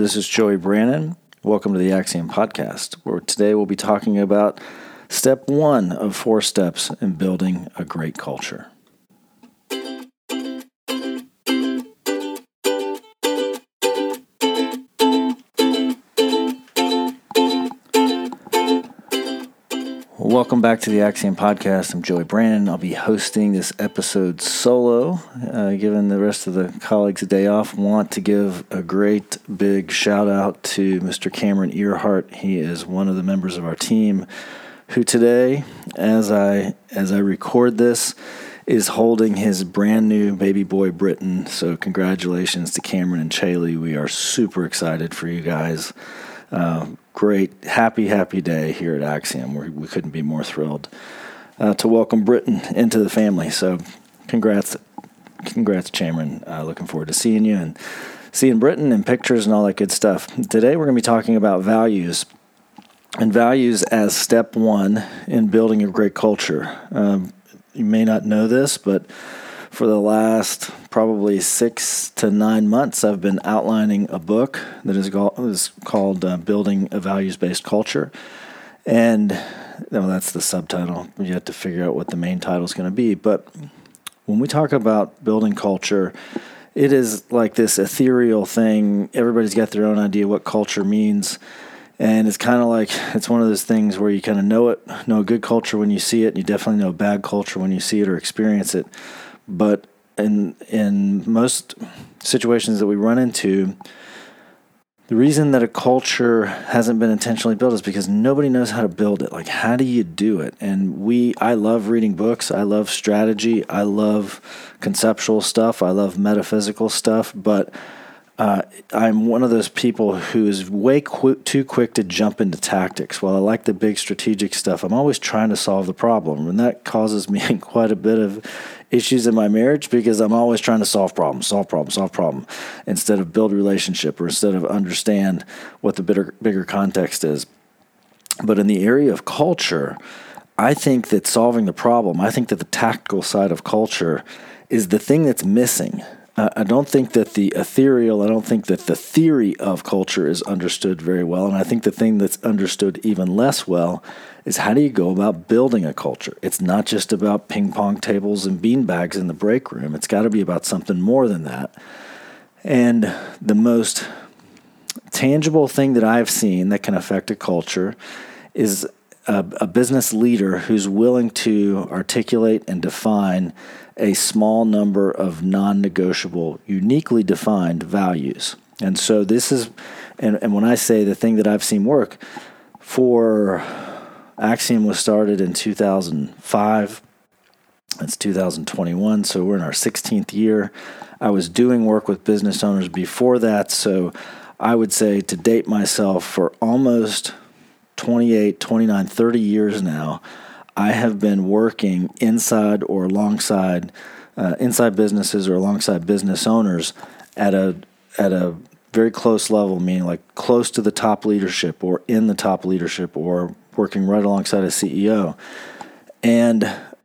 This is Joey Brannon. Welcome to the Axiom Podcast, where today we'll be talking about step one of four steps in building a great culture. Welcome back to the Axiom Podcast. I'm Joey Brannon. I'll be hosting this episode solo. Uh, given the rest of the colleagues a day off, want to give a great big shout out to Mr. Cameron Earhart. He is one of the members of our team who today, as I as I record this, is holding his brand new baby boy Britton. So congratulations to Cameron and Chaley. We are super excited for you guys. Uh, great, happy, happy day here at Axiom. we we could not be more thrilled uh, to welcome Britton into the family. So, congrats, congrats, Cameron. Uh, looking forward to seeing you and seeing Britton and pictures and all that good stuff. Today, we're going to be talking about values and values as step one in building a great culture. Um, you may not know this, but for the last probably six to nine months, I've been outlining a book that is called, is called uh, Building a Values Based Culture. And well, that's the subtitle. You have to figure out what the main title is going to be. But when we talk about building culture, it is like this ethereal thing. Everybody's got their own idea what culture means. And it's kind of like it's one of those things where you kind of know it, know a good culture when you see it, and you definitely know a bad culture when you see it or experience it. But in in most situations that we run into, the reason that a culture hasn't been intentionally built is because nobody knows how to build it. Like, how do you do it? And we, I love reading books. I love strategy. I love conceptual stuff. I love metaphysical stuff. But uh, I'm one of those people who is way qu- too quick to jump into tactics. While I like the big strategic stuff, I'm always trying to solve the problem, and that causes me quite a bit of issues in my marriage because I'm always trying to solve problems, solve problems, solve problem, instead of build relationship or instead of understand what the bigger bigger context is. But in the area of culture, I think that solving the problem, I think that the tactical side of culture is the thing that's missing. Uh, I don't think that the ethereal, I don't think that the theory of culture is understood very well. And I think the thing that's understood even less well is how do you go about building a culture? It's not just about ping pong tables and bean bags in the break room. It's got to be about something more than that. And the most tangible thing that I've seen that can affect a culture is a, a business leader who's willing to articulate and define a small number of non negotiable, uniquely defined values. And so this is, and, and when I say the thing that I've seen work, for Axiom was started in 2005. It's 2021, so we're in our 16th year. I was doing work with business owners before that, so I would say to date myself for almost 28, 29, 30 years now, I have been working inside or alongside uh, inside businesses or alongside business owners at a at a very close level, meaning like close to the top leadership or in the top leadership or working right alongside a CEO. And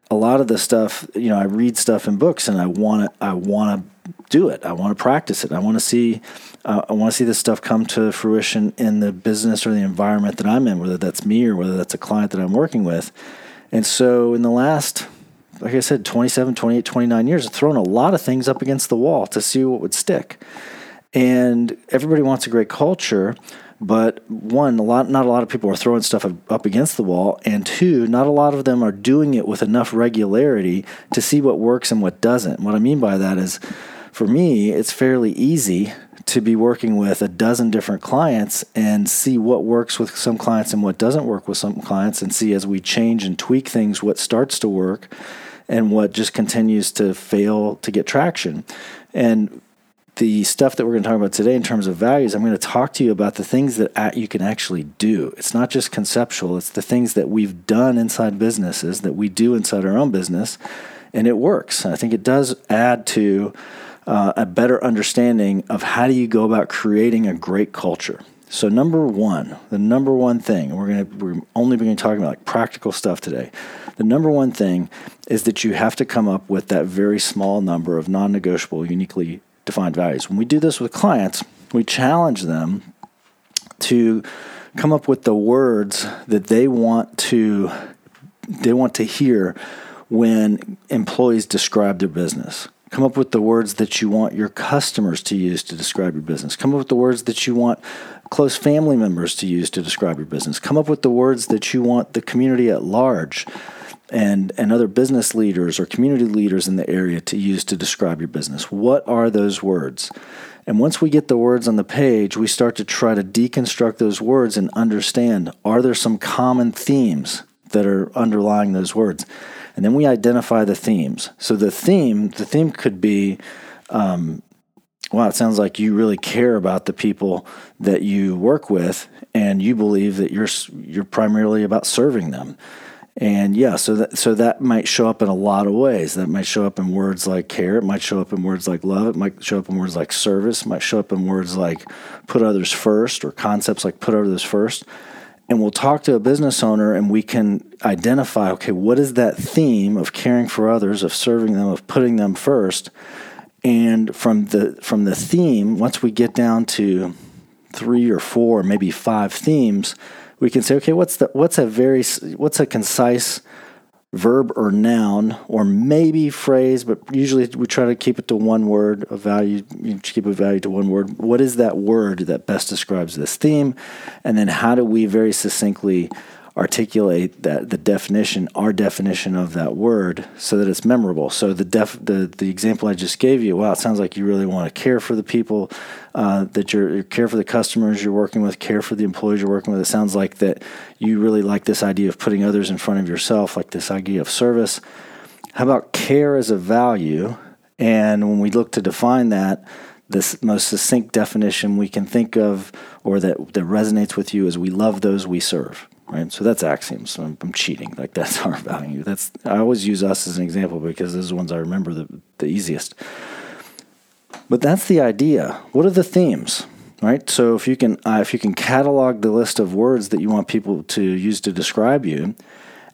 a lot of the stuff, you know, I read stuff in books and I want to I want to do it. I want to practice it. I want to see uh, I want to see this stuff come to fruition in the business or the environment that I'm in, whether that's me or whether that's a client that I'm working with. And so in the last like I said 27, 28, 29 years, I've thrown a lot of things up against the wall to see what would stick. And everybody wants a great culture, but one, a lot, not a lot of people are throwing stuff up against the wall, and two, not a lot of them are doing it with enough regularity to see what works and what doesn't. What I mean by that is, for me, it's fairly easy to be working with a dozen different clients and see what works with some clients and what doesn't work with some clients, and see as we change and tweak things what starts to work and what just continues to fail to get traction. And the stuff that we're going to talk about today in terms of values, I'm going to talk to you about the things that you can actually do. It's not just conceptual, it's the things that we've done inside businesses, that we do inside our own business, and it works. I think it does add to uh, a better understanding of how do you go about creating a great culture. So number one, the number one thing, we're gonna we're only going to talk about like practical stuff today. The number one thing is that you have to come up with that very small number of non-negotiable, uniquely defined values. When we do this with clients, we challenge them to come up with the words that they want to they want to hear when employees describe their business. Come up with the words that you want your customers to use to describe your business. Come up with the words that you want close family members to use to describe your business. Come up with the words that you want the community at large and, and other business leaders or community leaders in the area to use to describe your business. What are those words? And once we get the words on the page, we start to try to deconstruct those words and understand are there some common themes that are underlying those words? And then we identify the themes. So the theme, the theme could be, um, wow, it sounds like you really care about the people that you work with, and you believe that you're you're primarily about serving them. And yeah, so that so that might show up in a lot of ways. That might show up in words like care. It might show up in words like love. It might show up in words like service. It might show up in words like put others first, or concepts like put others first. And we'll talk to a business owner, and we can identify, okay, what is that theme of caring for others, of serving them, of putting them first? And from the from the theme, once we get down to three or four, maybe five themes we can say, okay, what's the what's a very what's a concise verb or noun or maybe phrase, but usually we try to keep it to one word, a value, you keep a value to one word. What is that word that best describes this theme? And then how do we very succinctly articulate that the definition, our definition of that word, so that it's memorable. So the def, the the example I just gave you, wow, it sounds like you really want to care for the people uh, that you're, you care for the customers you're working with, care for the employees you're working with. It sounds like that you really like this idea of putting others in front of yourself, like this idea of service. How about care as a value? And when we look to define that, the most succinct definition we can think of or that, that resonates with you is we love those we serve right? So that's axioms. So I'm, I'm, cheating. Like that's our value. That's I always use us as an example because those are the ones I remember the, the easiest. But that's the idea. What are the themes? Right. So if you can uh, if you can catalog the list of words that you want people to use to describe you,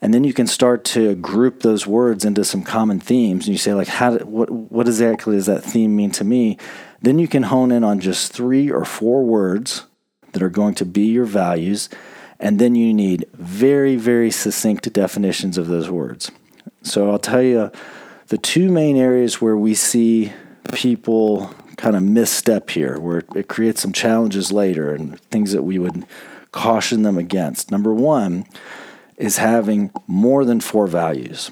and then you can start to group those words into some common themes, and you say like, how do, what what exactly does that theme mean to me? Then you can hone in on just three or four words that are going to be your values and then you need very, very succinct definitions of those words. So I'll tell you the two main areas where we see people kind of misstep here, where it creates some challenges later and things that we would caution them against. Number one is having more than four values.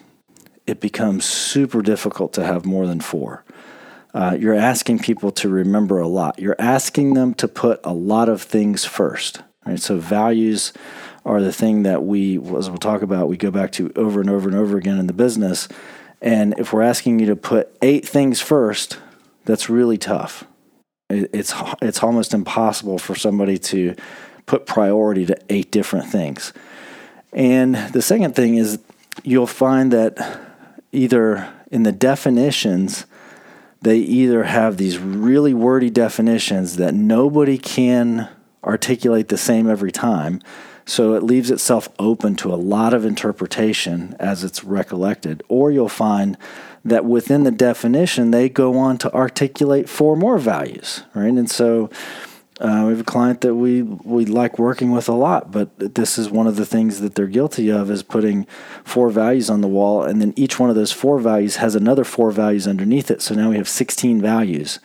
It becomes super difficult to have more than four. Uh, you're asking people to remember a lot. You're asking them to put a lot of things first. Right? So values are the thing that we, as we'll talk about, we go back to over and over and over again in the business. And if we're asking you to put eight things first, that's really tough. It's it's almost impossible for somebody to put priority to eight different things. And the second thing is you'll find that either in the definitions they either have these really wordy definitions that nobody can articulate the same every time. So it leaves itself open to a lot of interpretation as it's recollected. Or you'll find that within the definition, they go on to articulate four more values, right? And so uh, we have a client that we, we like working with a lot, but this is one of the things that they're guilty of is putting four values on the wall, and then each one of those four values has another four values underneath it. So now we have 16 values.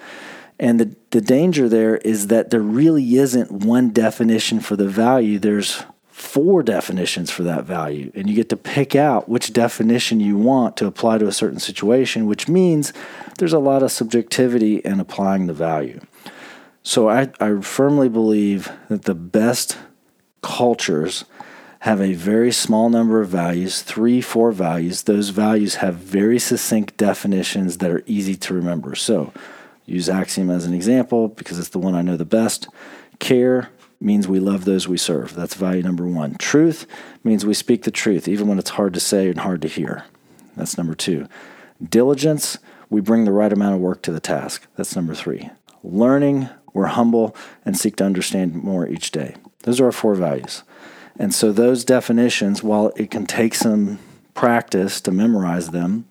And the, the danger there is that there really isn't one definition for the value. There's four definitions for that value. And you get to pick out which definition you want to apply to a certain situation, which means there's a lot of subjectivity in applying the value. So I, I firmly believe that the best cultures have a very small number of values, three, four values. Those values have very succinct definitions that are easy to remember. So, Use Axiom as an example because it's the one I know the best. Care means we love those we serve. That's value number one. Truth means we speak the truth, even when it's hard to say and hard to hear. That's number two. Diligence, we bring the right amount of work to the task. That's number three. Learning, we're humble and seek to understand more each day. Those are our four values. And so, those definitions, while it can take some practice to memorize them,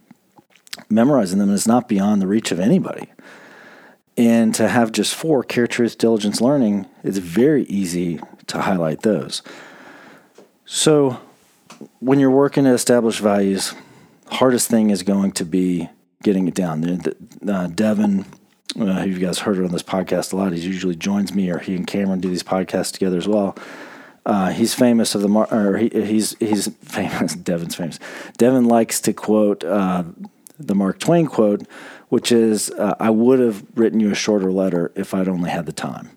memorizing them is not beyond the reach of anybody And to have just four truth, diligence, learning, it's very easy to highlight those. So when you're working to establish values, hardest thing is going to be getting it down. Uh, Devin, uh, you guys heard on this podcast a lot, he usually joins me, or he and Cameron do these podcasts together as well. Uh, he's famous of the mar- or he, he's he's famous. Devin's famous. Devin likes to quote uh, the Mark Twain quote, which is, uh, "I would have written you a shorter letter if I'd only had the time."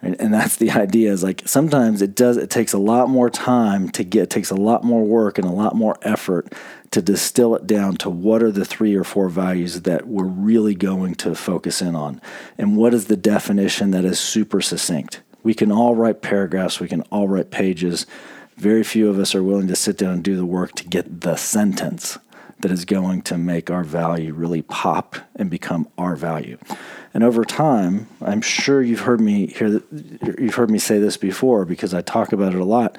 And, and that's the idea. Is like sometimes it does. It takes a lot more time to get. It takes a lot more work and a lot more effort to distill it down to what are the three or four values that we're really going to focus in on, and what is the definition that is super succinct we can all write paragraphs, we can all write pages. Very few of us are willing to sit down and do the work to get the sentence that is going to make our value really pop and become our value. And over time, I'm sure you've heard me hear you've heard me say this before because I talk about it a lot.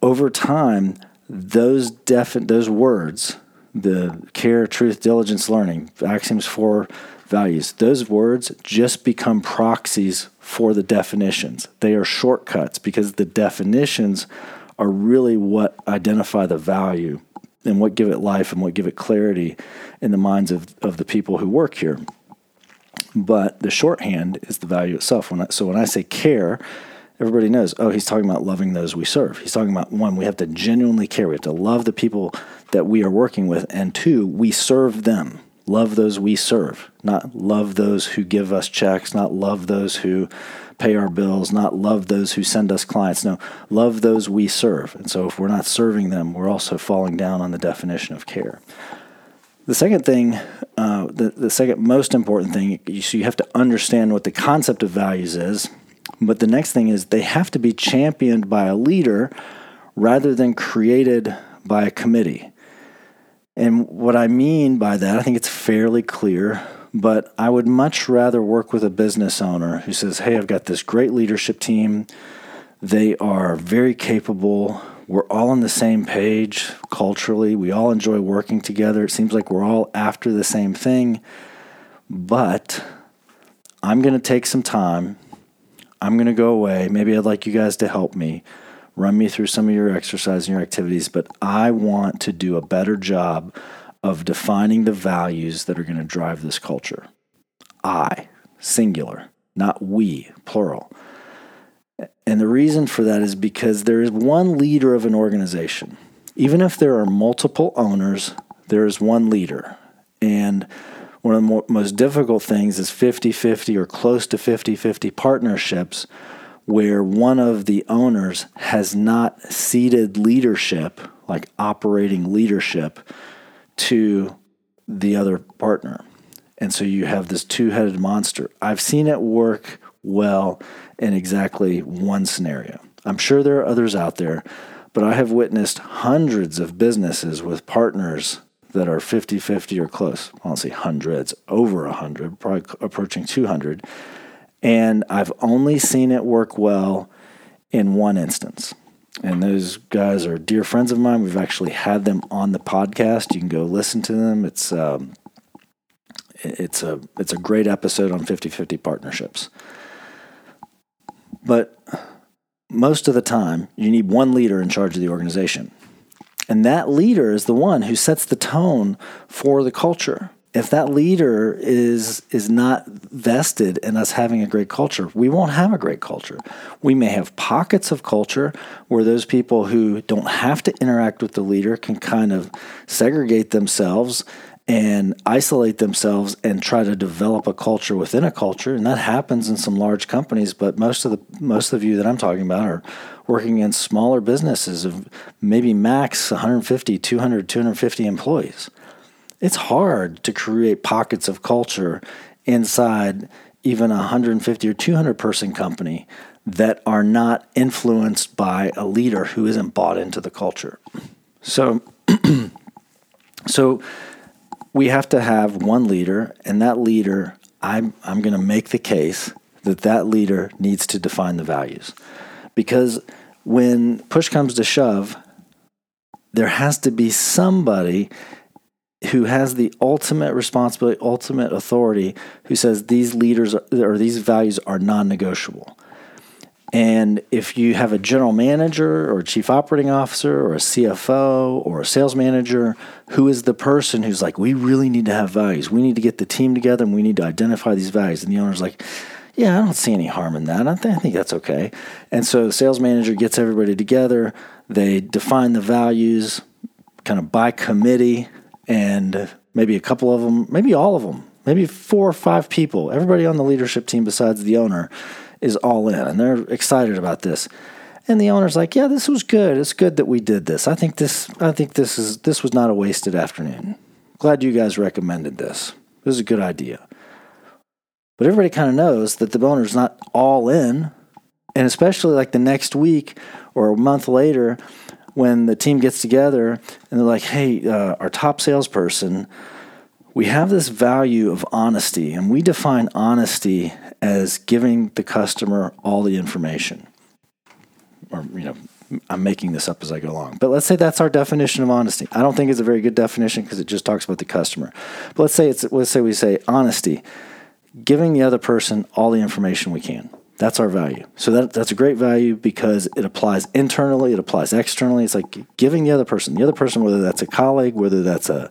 Over time, those defi- those words, the care, truth, diligence, learning, axioms for values, those words just become proxies for the definitions. They are shortcuts because the definitions are really what identify the value and what give it life and what give it clarity in the minds of, of the people who work here. But the shorthand is the value itself. When I, so when I say care, everybody knows, oh, he's talking about loving those we serve. He's talking about one, we have to genuinely care. We have to love the people that we are working with. And two, we serve them love those we serve, not love those who give us checks, not love those who pay our bills, not love those who send us clients. No, love those we serve. And so if we're not serving them, we're also falling down on the definition of care. The second thing, uh, the, the second most important thing, so you have to understand what the concept of values is. But the next thing is they have to be championed by a leader rather than created by a committee. And what I mean by that, I think it's fairly clear, but I would much rather work with a business owner who says, Hey, I've got this great leadership team. They are very capable. We're all on the same page culturally. We all enjoy working together. It seems like we're all after the same thing. But I'm going to take some time. I'm going to go away. Maybe I'd like you guys to help me run me through some of your exercise and your activities, but I want to do a better job of defining the values that are going to drive this culture. I, singular, not we, plural. And the reason for that is because there is one leader of an organization. Even if there are multiple owners, there is one leader. And one of the most difficult things is 50 50 or close to 50 50 partnerships where one of the owners has not ceded leadership, like operating leadership, to the other partner. And so you have this two headed monster. I've seen it work well in exactly one scenario. I'm sure there are others out there, but I have witnessed hundreds of businesses with partners that are 50 50 or close. I won't say hundreds, over 100, probably approaching 200 and I've only seen it work well in one instance. And those guys are dear friends of mine. We've actually had them on the podcast. You can go listen to them. It's um, it's a it's a great episode on 50-50 partnerships. But most of the time, you need one leader in charge of the organization. And that leader is the one who sets the tone for the culture if that leader is is not vested in us having a great culture, we won't have a great culture. We may have pockets of culture where those people who don't have to interact with the leader can kind of segregate themselves and isolate themselves and try to develop a culture within a culture and that happens in some large companies but most of the most of you that I'm talking about are working in smaller businesses of maybe max 150 200 250 employees it's hard to create pockets of culture inside even a 150 or 200 person company that are not influenced by a leader who isn't bought into the culture. So, so we have to have one leader, and that leader, I'm, I'm going to make the case that that leader needs to define the values. Because when push comes to shove, there has to be somebody who has the ultimate responsibility, ultimate authority, who says these leaders are, or these values are non negotiable. And if you have a general manager or a chief operating officer or a CFO or a sales manager who is the person who's like, we really need to have values, we need to get the team together and we need to identify these values. And the owner's like, yeah, I don't see any harm in that. I, th- I think that's okay. And so the sales manager gets everybody together, they define the values kind of by committee, and maybe a couple of them, maybe all of them, maybe four or five people, everybody on the leadership team besides the owner is all in and they're excited about this. And the owner's like, "Yeah, this was good. It's good that we did this. I think this I think this is this was not a wasted afternoon. Glad you guys recommended this. This is a good idea." But everybody kind of knows that the owner's not all in, and especially like the next week or a month later when the team gets together and they're like, "Hey, uh, our top salesperson we have this value of honesty, and we define honesty as giving the customer all the information. Or, you know, I'm making this up as I go along. But let's say that's our definition of honesty. I don't think it's a very good definition because it just talks about the customer. But let's say it's let's say we say honesty, giving the other person all the information we can. That's our value. So that that's a great value because it applies internally, it applies externally. It's like giving the other person, the other person, whether that's a colleague, whether that's a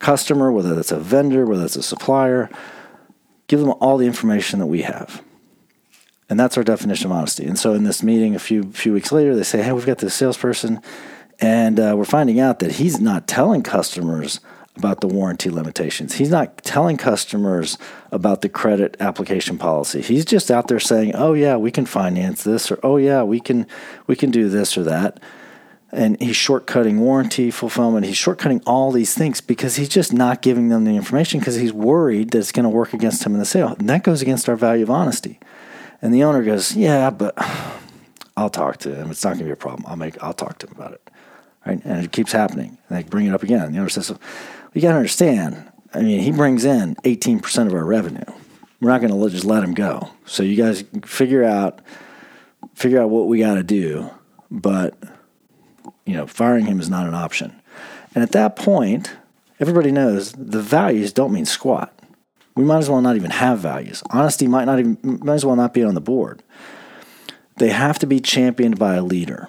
customer, whether that's a vendor, whether it's a supplier, give them all the information that we have. And that's our definition of honesty. And so in this meeting a few few weeks later, they say, "Hey, we've got this salesperson, and uh, we're finding out that he's not telling customers about the warranty limitations. He's not telling customers about the credit application policy. He's just out there saying, "Oh yeah, we can finance this," or "Oh yeah, we can we can do this or that." and he's shortcutting warranty fulfillment. He's shortcutting all these things because he's just not giving them the information because he's worried that it's going to work against him in the sale. And that goes against our value of honesty. And the owner goes, "Yeah, but I'll talk to him. It's not going to be a problem. I'll make. I'll talk to him about it." Right? And it keeps happening. And they bring it up again. The owner says, "You got to understand. I mean, he brings in 18% of our revenue. We're not going to just let him go. So you guys figure out figure out what we got to do, but." you know, firing him is not an option. And at that point, everybody knows the values don't mean squat. We might as well not even have values. Honesty might not even might as well not be on the board. They have to be championed by a leader.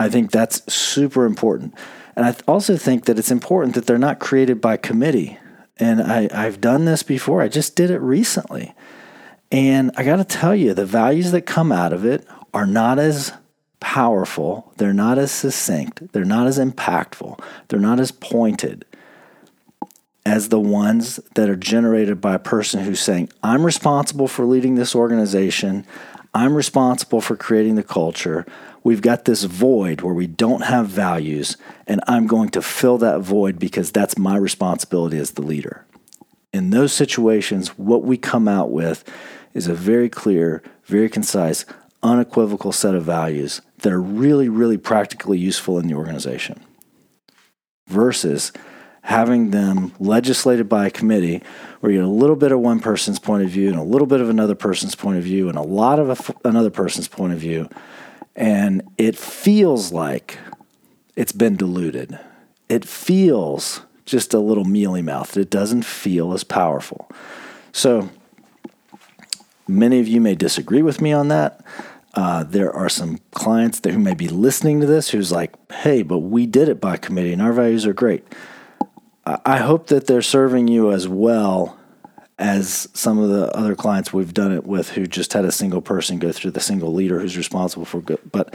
I think that's super important. And I also think that it's important that they're not created by committee. And I, I've done this before. I just did it recently. And I got to tell you, the values that come out of it are not as powerful, they're not as succinct, they're not as impactful, they're not as pointed as the ones that are generated by a person who's saying, I'm responsible for leading this organization, I'm responsible for creating the culture. We've got this void where we don't have values, and I'm going to fill that void because that's my responsibility as the leader. In those situations, what we come out with is a very clear, very concise, unequivocal set of values that are really, really practically useful in the organization versus having them legislated by a committee where you get a little bit of one person's point of view and a little bit of another person's point of view and a lot of another person's point of view. And it feels like it's been diluted. It feels just a little mealy mouthed. It doesn't feel as powerful. So, many of you may disagree with me on that. Uh, there are some clients that who may be listening to this who's like, hey, but we did it by committee and our values are great. I hope that they're serving you as well as some of the other clients we've done it with who just had a single person go through the single leader who's responsible for good. But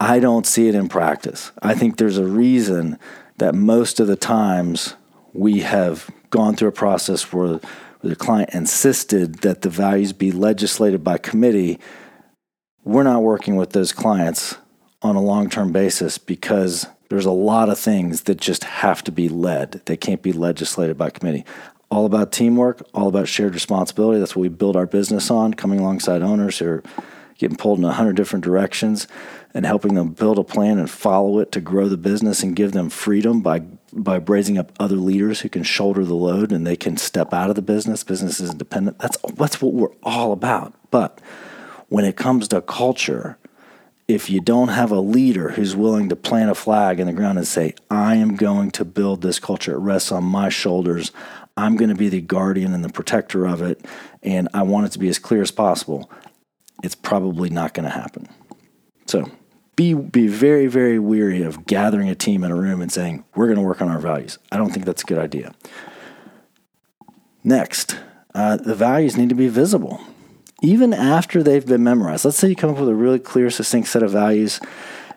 I don't see it in practice. I think there's a reason that most of the times we have gone through a process where, where the client insisted that the values be legislated by committee we're not working with those clients on a long term basis because there's a lot of things that just have to be led. They can't be legislated by committee. All about teamwork, all about shared responsibility. That's what we build our business on, coming alongside owners who are getting pulled in a hundred different directions and helping them build a plan and follow it to grow the business and give them freedom by by raising up other leaders who can shoulder the load and they can step out of the business. Business is independent. That's that's what we're all about. But when it comes to culture if you don't have a leader who's willing to plant a flag in the ground and say, I am going to build this culture, it rests on my shoulders. I'm going to be the guardian and the protector of it, and I want it to be as clear as possible, it's probably not going to happen. So be, be very, very weary of gathering a team in a room and saying, we're going to work on our values. I don't think that's a good idea. Next, uh, the values need to be visible. Even after they've been memorized, let's say you come up with a really clear, succinct set of values,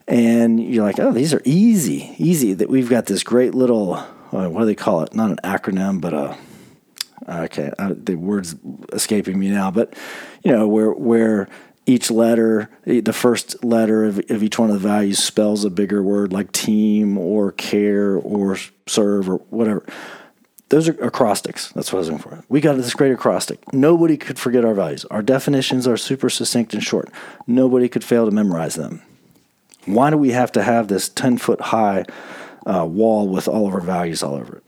and you're like, oh, these are easy, easy. That we've got this great little, uh, what do they call it? Not an acronym, but a okay, uh, the words escaping me now, but you know where where each letter, the first letter of, of, each one of the values spells a bigger word like team or care or serve or whatever. Those are acrostics. That's what I was looking for. We got this great acrostic. Nobody could forget our values. Our definitions are super succinct and short. Nobody could fail to memorize them. Why do we have to have this 10 foot high uh, wall with all of our values all over it?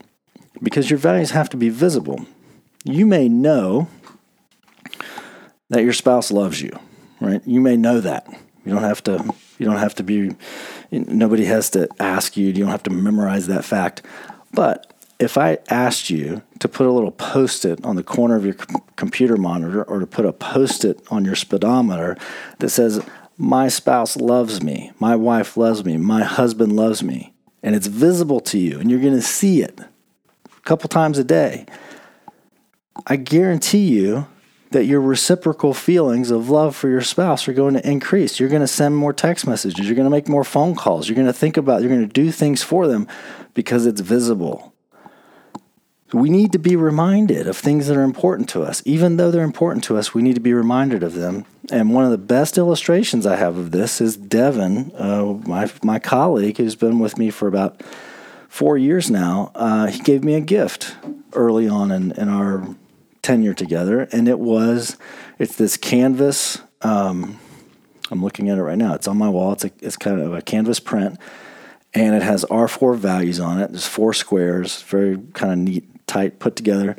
Because your values have to be visible. You may know that your spouse loves you right? You may know that. You don't have to. You don't have to be. Nobody has to ask you. You don't have to memorize that fact. But if I asked you to put a little post-it on the corner of your computer monitor, or to put a post-it on your speedometer that says, "My spouse loves me. My wife loves me. My husband loves me," and it's visible to you, and you're going to see it a couple times a day. I guarantee you that your reciprocal feelings of love for your spouse are going to increase. You're going to send more text messages. You're going to make more phone calls. You're going to think about, you're going to do things for them because it's visible. We need to be reminded of things that are important to us. Even though they're important to us, we need to be reminded of them. And one of the best illustrations I have of this is Devin, uh, my, my colleague who's been with me for about four years now. Uh, he gave me a gift early on in, in our tenure together, and it was it's this canvas. Um, I'm looking at it right now. It's on my wall. It's a, it's kind of a canvas print, and it has our four values on it. There's four squares, very kind of neat, tight, put together.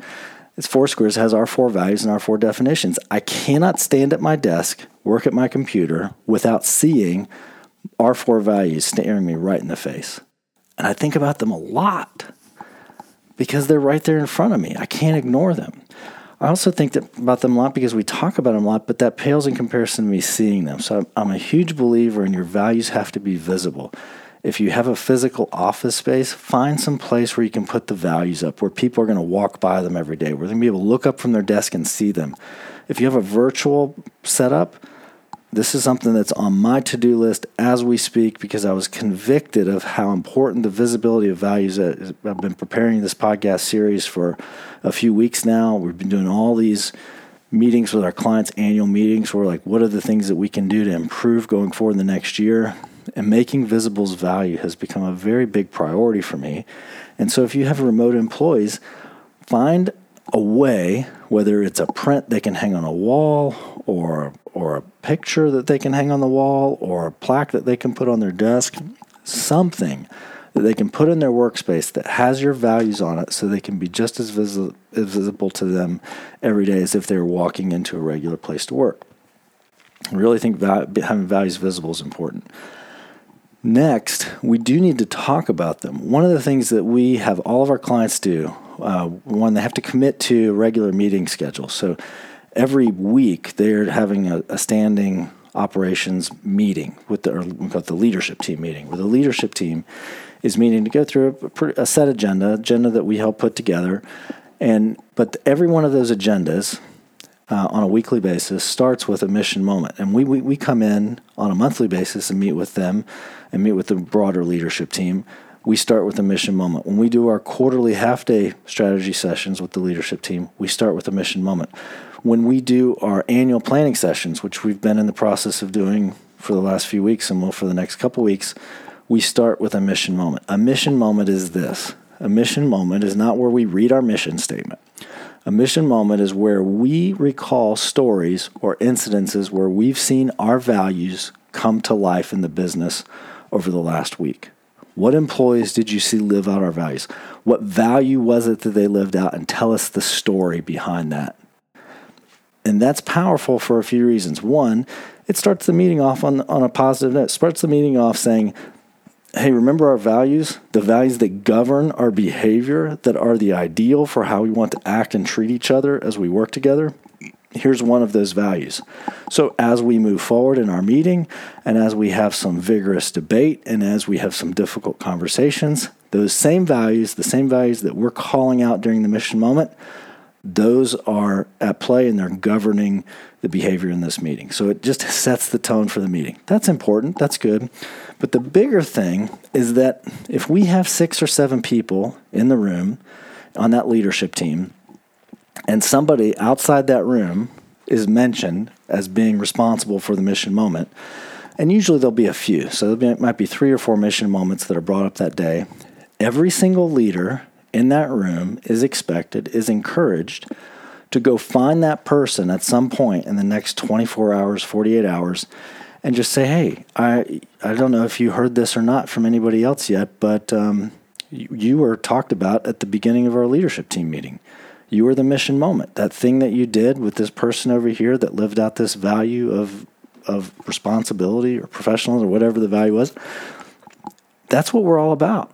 It's four squares, has our four values and our four definitions. I cannot stand at my desk, work at my computer without seeing our four values staring me right in the face. And I think about them a lot because they're right there in front of me. I can't ignore them. I also think about them a lot because we talk about them a lot, but that pales in comparison to me seeing them. So I'm, a huge believer in your values have to be visible. If you have a physical office space, find some place where you can put the values up, where people are going to walk by them every day, where they're going to be able to look up from their desk and see them. If you have a virtual setup, this is something that's on my to do list as we speak because I was convicted of how important the visibility of values is. I've been preparing this podcast series for a few weeks now. We've been doing all these meetings with our clients, annual meetings, where like, what are the things that we can do to improve going forward in the next year? And making visible's value has become a very big priority for me. And so if you have remote employees, find a way, whether it's a print they can hang on a wall or or a picture that they can hang on the wall or a plaque that they can put on their desk, something that they can put in their workspace that has your values on it so they can be just as, visi- as visible to them every day as if they were walking into a regular place to work. I really think having values visible is important. Next, we do need to talk about them. One of the things that we have all of our clients do, uh, one, they have to commit to regular meeting schedule. So every week they're having a, a standing operations meeting with the, we call it the leadership team meeting, where the leadership team is meeting to go through a, a set agenda, agenda that we help put together, and but every one of those agendas uh, on a weekly basis starts with a mission moment, and we, we we come in on a monthly basis and meet with them, and meet with the broader leadership team. We start with a mission moment. When we do our quarterly half day strategy sessions with the leadership team, we start with a mission moment when we do our annual planning sessions, which we've been in the process of doing for the last few weeks and will for the next couple weeks, we start with a mission moment. A mission moment is this a mission moment is not where we read our mission statement. A mission moment is where we recall stories or incidences where we've seen our values come to life in the business over the last week. What employees did you see live out our values? What value was it that they lived out? And tell us the story behind that. And that's powerful for a few reasons. One, it starts the meeting off on, on a positive note. Starts the meeting off saying, hey, remember our values, the values that govern our behavior, that are the ideal for how we want to act and treat each other as we work together. Here's one of those values. So, as we move forward in our meeting, and as we have some vigorous debate, and as we have some difficult conversations, those same values, the same values that we're calling out during the mission moment, those are at play and they're governing the behavior in this meeting. So it just sets the tone for the meeting. That's important, that's good. But the bigger thing is that if we have six or seven people in the room on that leadership team, and somebody outside that room is mentioned as being responsible for the mission moment, and usually there'll be a few. So there might be three or four mission moments that are brought up that day. Every single leader in that room is expected, is encouraged to go find that person at some point in the next 24 hours, 48 hours, and just say, hey, I, I don't know if you heard this or not from anybody else yet, but um, you, you were talked about at the beginning of our leadership team meeting. You were the mission moment. That thing that you did with this person over here that lived out this value of, of responsibility or professionalism or whatever the value was, that's what we're all about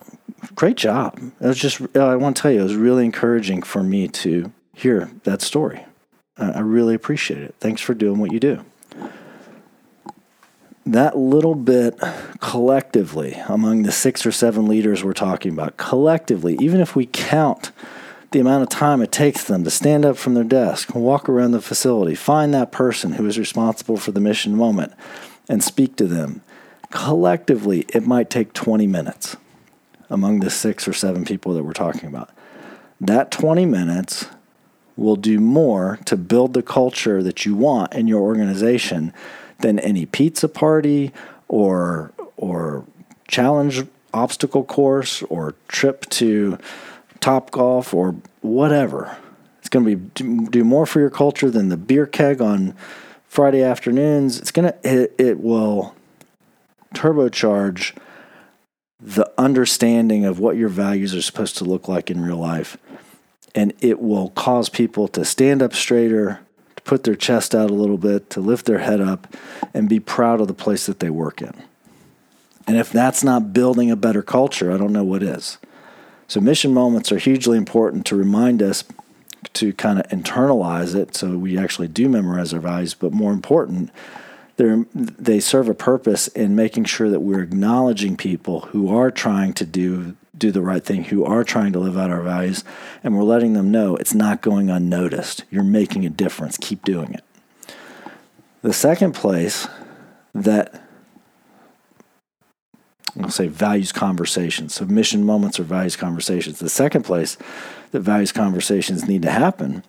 great job. It was just, uh, I want to tell you, it was really encouraging for me to hear that story. I really appreciate it. Thanks for doing what you do. That little bit collectively, among the six or seven leaders we're talking about, collectively, even if we count the amount of time it takes them to stand up from their desk, walk around the facility, find that person who is responsible for the mission moment, and speak to them, collectively, it might take 20 minutes among the six or seven people that we're talking about. That 20 minutes will do more to build the culture that you want in your organization than any pizza party or or challenge obstacle course or trip to Top Golf or whatever. It's going to be do more for your culture than the beer keg on Friday afternoons. It's going to it, it will turbocharge the understanding of what your values are supposed to look like in real life. And it will cause people to stand up straighter, to put their chest out a little bit, to lift their head up, and be proud of the place that they work in. And if that's not building a better culture, I don't know what is. So, mission moments are hugely important to remind us to kind of internalize it so we actually do memorize our values, but more important, they they serve a purpose in making sure that we're acknowledging people who are trying to do do the right thing, who are trying to live out our values, and we're letting them know it's not going unnoticed. You're making a difference. Keep doing it. The second place that I'll say values conversations. So mission moments or values conversations. The second place that values conversations need to happen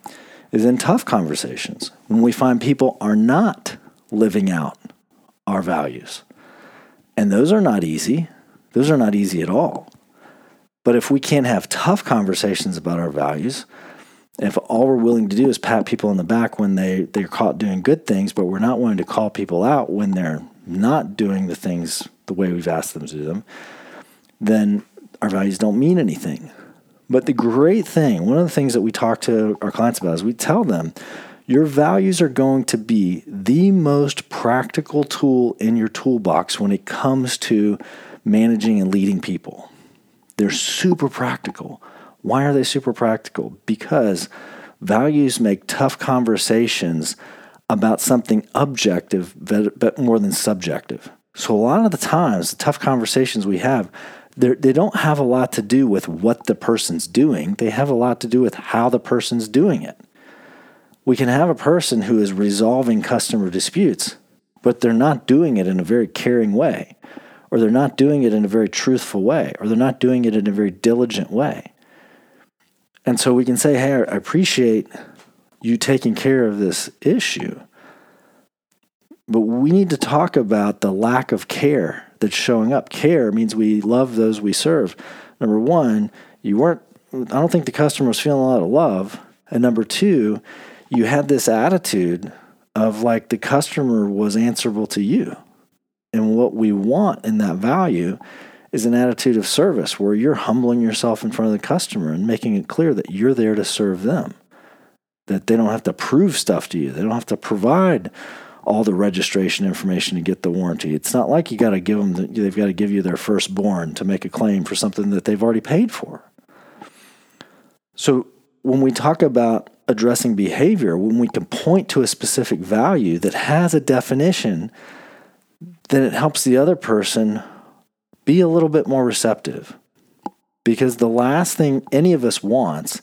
is in tough conversations when we find people are not living out our values. And those are not easy. Those are not easy at all. But if we can't have tough conversations about our values, if all we're willing to do is pat people on the back when they, they're caught doing good things, but we're not willing to call people out when they're not doing the things the way we've asked them to do them, then our values don't mean anything. But the great thing, one of the things that we talk to our clients about is we tell them your values are going to be the most practical tool in your toolbox when it comes to managing and leading people. They're super practical. Why are they super practical? Because values make tough conversations about something objective but more than subjective. So, a lot of the times, the tough conversations we have, they don't have a lot to do with what the person's doing, they have a lot to do with how the person's doing it we can have a person who is resolving customer disputes, but they're not doing it in a very caring way, or they're not doing it in a very truthful way, or they're not doing it in a very diligent way. And so we can say, hey, I appreciate you taking care of this issue. But we need to talk about the lack of care that's showing up. Care means we love those we serve. Number one, you weren't, I don't think the customer was feeling a lot of love. And number two, you had this attitude of like the customer was answerable to you. And what we want in that value is an attitude of service where you're humbling yourself in front of the customer and making it clear that you're there to serve them, that they don't have to prove stuff to you, they don't have to provide all the registration information to get the warranty. It's not like you got to give them, the, they've got to give you their firstborn to make a claim for something that they've already paid for. So when we talk about addressing behavior, when we can point to a specific value that has a definition, then it helps the other person be a little bit more receptive. Because the last thing any of us wants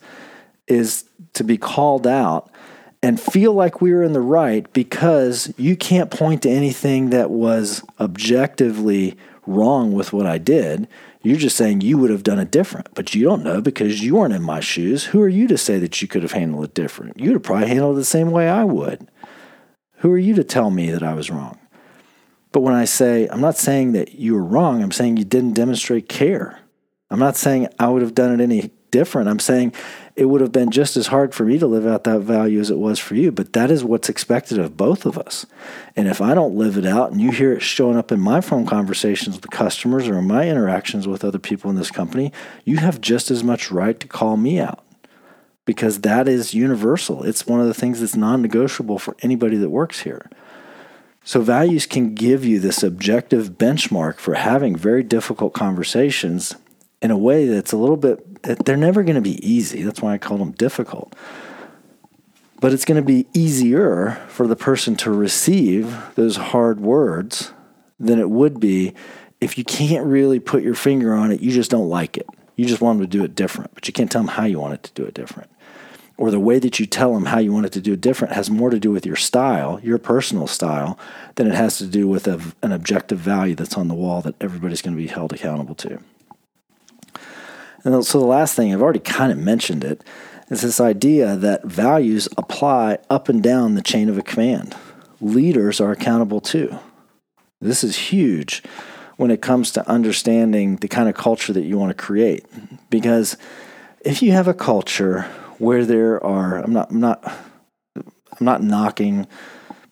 is to be called out and feel like we were in the right because you can't point to anything that was objectively wrong with what I did. You're just saying you would have done it different, but you don't know because you weren't in my shoes. Who are you to say that you could have handled it different? You'd have probably handled it the same way I would. Who are you to tell me that I was wrong? But when I say, I'm not saying that you were wrong, I'm saying you didn't demonstrate care. I'm not saying I would have done it any different. I'm saying it would have been just as hard for me to live out that value as it was for you. But that is what's expected of both of us. And if I don't live it out and you hear it showing up in my phone conversations with customers or in my interactions with other people in this company, you have just as much right to call me out because that is universal. It's one of the things that's non negotiable for anybody that works here. So, values can give you this objective benchmark for having very difficult conversations in a way that's a little bit, they're never going to be easy. That's why I call them difficult. But it's going to be easier for the person to receive those hard words than it would be if you can't really put your finger on it, you just don't like it. You just want them to do it different, but you can't tell them how you want it to do it different. Or the way that you tell them how you want it to do it different has more to do with your style, your personal style, than it has to do with a, an objective value that's on the wall that everybody's going to be held accountable to. And so the last thing, I've already kind of mentioned it, is this idea that values apply up and down the chain of command. Leaders are accountable too. This is huge when it comes to understanding the kind of culture that you want to create. Because if you have a culture where there are, I'm not, I'm not, I'm not knocking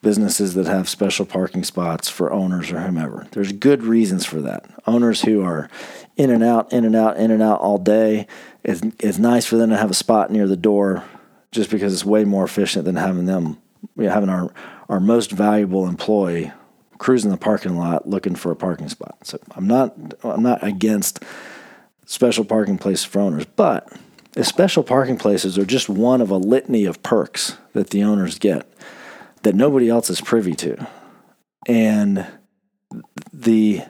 businesses that have special parking spots for owners or whomever. There's good reasons for that. Owners who are in and out, in and out, in and out all day. It's, it's nice for them to have a spot near the door just because it's way more efficient than having them, you know, having our, our most valuable employee cruising the parking lot looking for a parking spot. So I'm not, I'm not against special parking places for owners, but special parking places are just one of a litany of perks that the owners get that nobody else is privy to. And the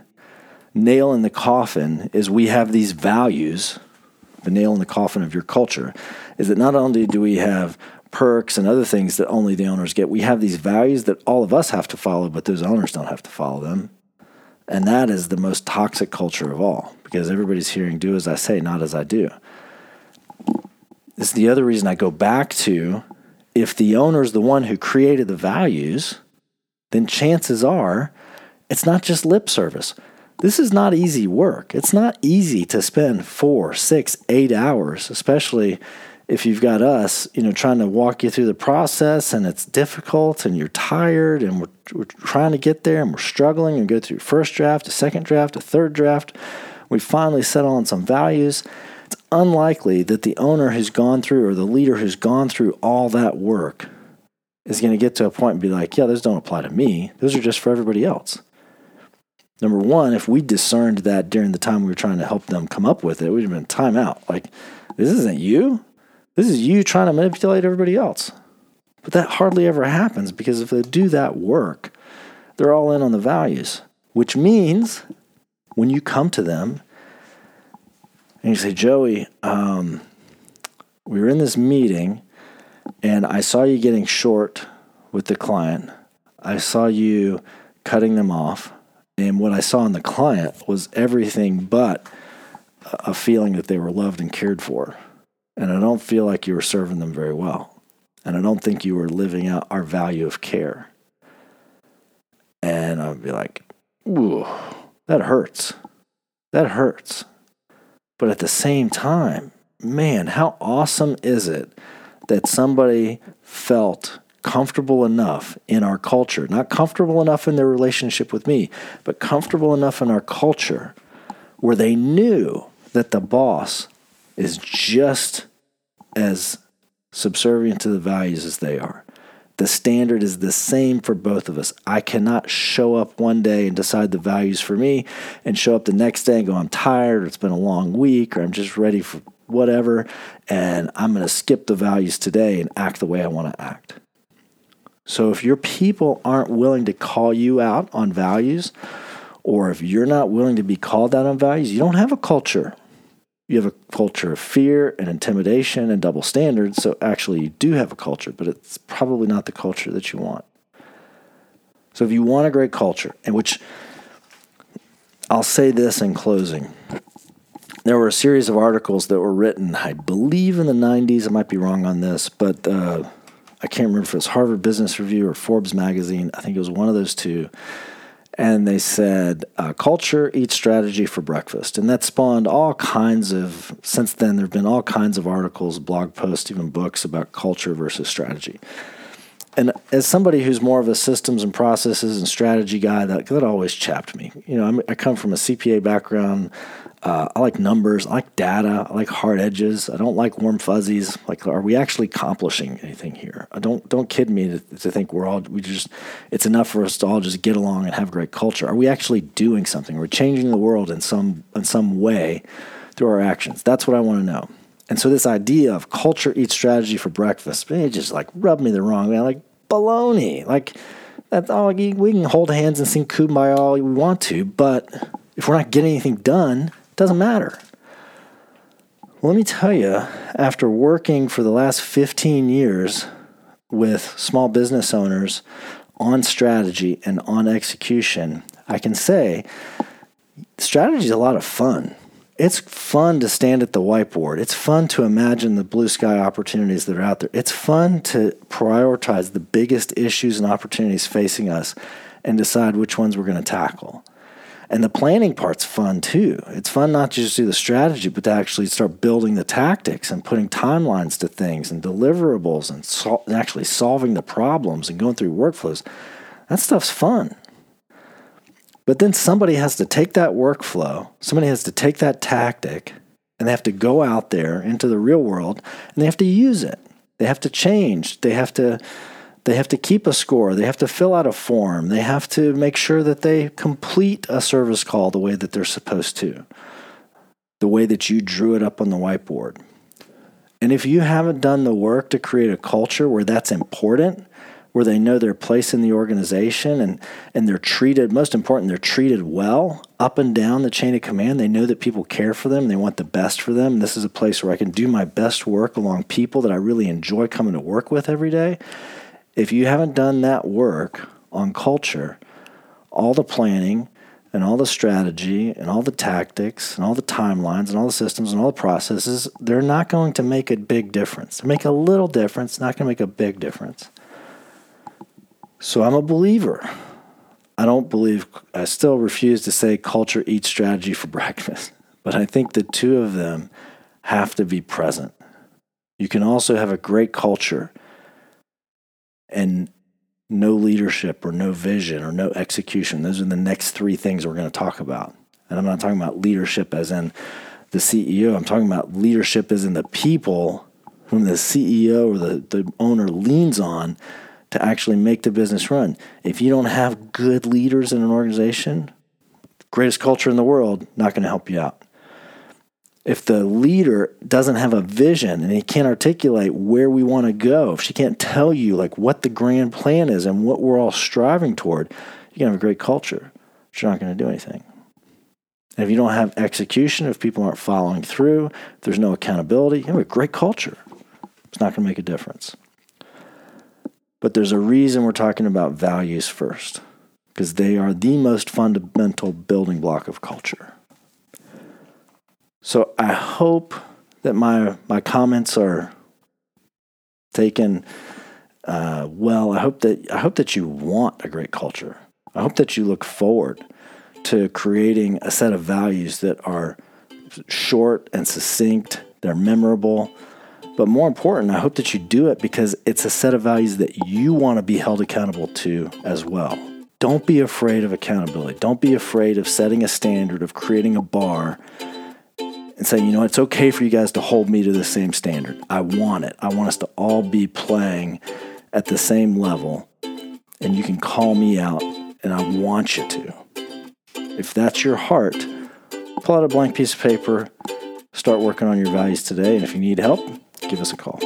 nail in the coffin is we have these values. The nail in the coffin of your culture is that not only do we have perks and other things that only the owners get, we have these values that all of us have to follow, but those owners don't have to follow them. And that is the most toxic culture of all because everybody's hearing, do as I say, not as I do. It's the other reason I go back to if the owner is the one who created the values, then chances are it's not just lip service. This is not easy work. It's not easy to spend four, six, eight hours, especially if you've got us, you know, trying to walk you through the process and it's difficult and you're tired and we're, we're trying to get there and we're struggling and go through first draft, a second draft, a third draft. We finally settle on some values. It's unlikely that the owner who's gone through or the leader who's gone through all that work is going to get to a point and be like, yeah, those don't apply to me. Those are just for everybody else. Number one, if we discerned that during the time we were trying to help them come up with it, we'd have been time out. Like, this isn't you. This is you trying to manipulate everybody else. But that hardly ever happens because if they do that work, they're all in on the values, which means when you come to them and you say, Joey, um, we were in this meeting and I saw you getting short with the client. I saw you cutting them off. And what I saw in the client was everything but a feeling that they were loved and cared for. And I don't feel like you were serving them very well. And I don't think you were living out our value of care. And I'd be like, ooh, that hurts. That hurts. But at the same time, man, how awesome is it that somebody felt comfortable enough in our culture, not comfortable enough in their relationship with me, but comfortable enough in our culture where they knew that the boss is just as subservient to the values as they are. The standard is the same for both of us. I cannot show up one day and decide the values for me and show up the next day and go, I'm tired, or it's been a long week, or I'm just ready for whatever, and I'm going to skip the values today and act the way I want to act. So if your people aren't willing to call you out on values, or if you're not willing to be called out on values, you don't have a culture. You have a culture of fear and intimidation and double standards. So actually, you do have a culture, but it's probably not the culture that you want. So if you want a great culture, and which I'll say this in closing. There were a series of articles that were written, I believe in the 90s. I might be wrong on this, but uh, I can't remember if it was Harvard Business Review or Forbes magazine. I think it was one of those two. And they said uh, culture eats strategy for breakfast. And that spawned all kinds of since then there have been all kinds of articles blog posts even books about culture versus strategy. And as somebody who's more of a systems and processes and strategy guy that, that always chapped me. You know I'm, i come from a cpa background uh, I like numbers. I like data. I like hard edges. I don't like warm fuzzies. Like, are we actually accomplishing anything here? I don't don't kid me to, to think we're all we just it's enough for us to all just get along and have great culture. Are we actually doing something? We're changing the world in some in some way through our actions. That's what I want to know. And so this idea of culture eats strategy for breakfast, it just like rubbed me the wrong way. Like baloney. Like that's all. we can hold hands and sing "Kumbaya" all we want to, but if we're not getting anything done doesn't matter. Let me tell you, after working for the last 15 years with small business owners on strategy and on execution, I can say strategy is a lot of fun. It's fun to stand at the whiteboard. It's fun to imagine the blue sky opportunities that are out there. It's fun to prioritize the biggest issues and opportunities facing us and decide which ones we're going to tackle. And the planning part's fun too. It's fun not just to do the strategy, but to actually start building the tactics and putting timelines to things and deliverables and, sol- and actually solving the problems and going through workflows. That stuff's fun. But then somebody has to take that workflow, somebody has to take that tactic, and they have to go out there into the real world and they have to use it. They have to change. They have to they have to keep a score. They have to fill out a form. They have to make sure that they complete a service call the way that they're supposed to, the way that you drew it up on the whiteboard. And if you haven't done the work to create a culture where that's important, where they know their place in the organization and, and they're treated, most important, they're treated well up and down the chain of command. They know that people care for them, they want the best for them. This is a place where I can do my best work along people that I really enjoy coming to work with every day if you haven't done that work on culture, all the planning and all the strategy and all the tactics and all the timelines and all the systems and all the processes, they're not going to make a big difference. They make a little difference, not going to make a big difference. So I'm a believer. I don't believe, I still refuse to say culture eats strategy for breakfast, but I think the two of them have to be present. You can also have a great culture and no leadership or no vision or no execution. Those are the next three things we're going to talk about. And I'm not talking about leadership as in the CEO, I'm talking about leadership as in the people whom the CEO or the, the owner leans on to actually make the business run. If you don't have good leaders in an organization, greatest culture in the world, not going to help you out if the leader doesn't have a vision and he can't articulate where we want to go, if she can't tell you like what the grand plan is and what we're all striving toward, you can have a great culture, but you're not going to do anything. And if you don't have execution, if people aren't following through, if there's no accountability, you have a great culture. It's not going to make a difference. But there's a reason we're talking about values first, because they are the most fundamental building block of culture. So I hope that my my comments are taken uh, well. I hope that I hope that you want a great culture. I hope that you look forward to creating a set of values that are short and succinct. They're memorable. But more important, I hope that you do it because it's a set of values that you want to be held accountable to as well. Don't be afraid of accountability. Don't be afraid of setting a standard, of creating a bar and saying, you know, it's okay for you guys to hold me to the same standard. I want it. I want us to all be playing at the same level, and you can call me out, and I want you to. If that's your heart, pull out a blank piece of paper, start working on your values today, and if you need help, give us a call.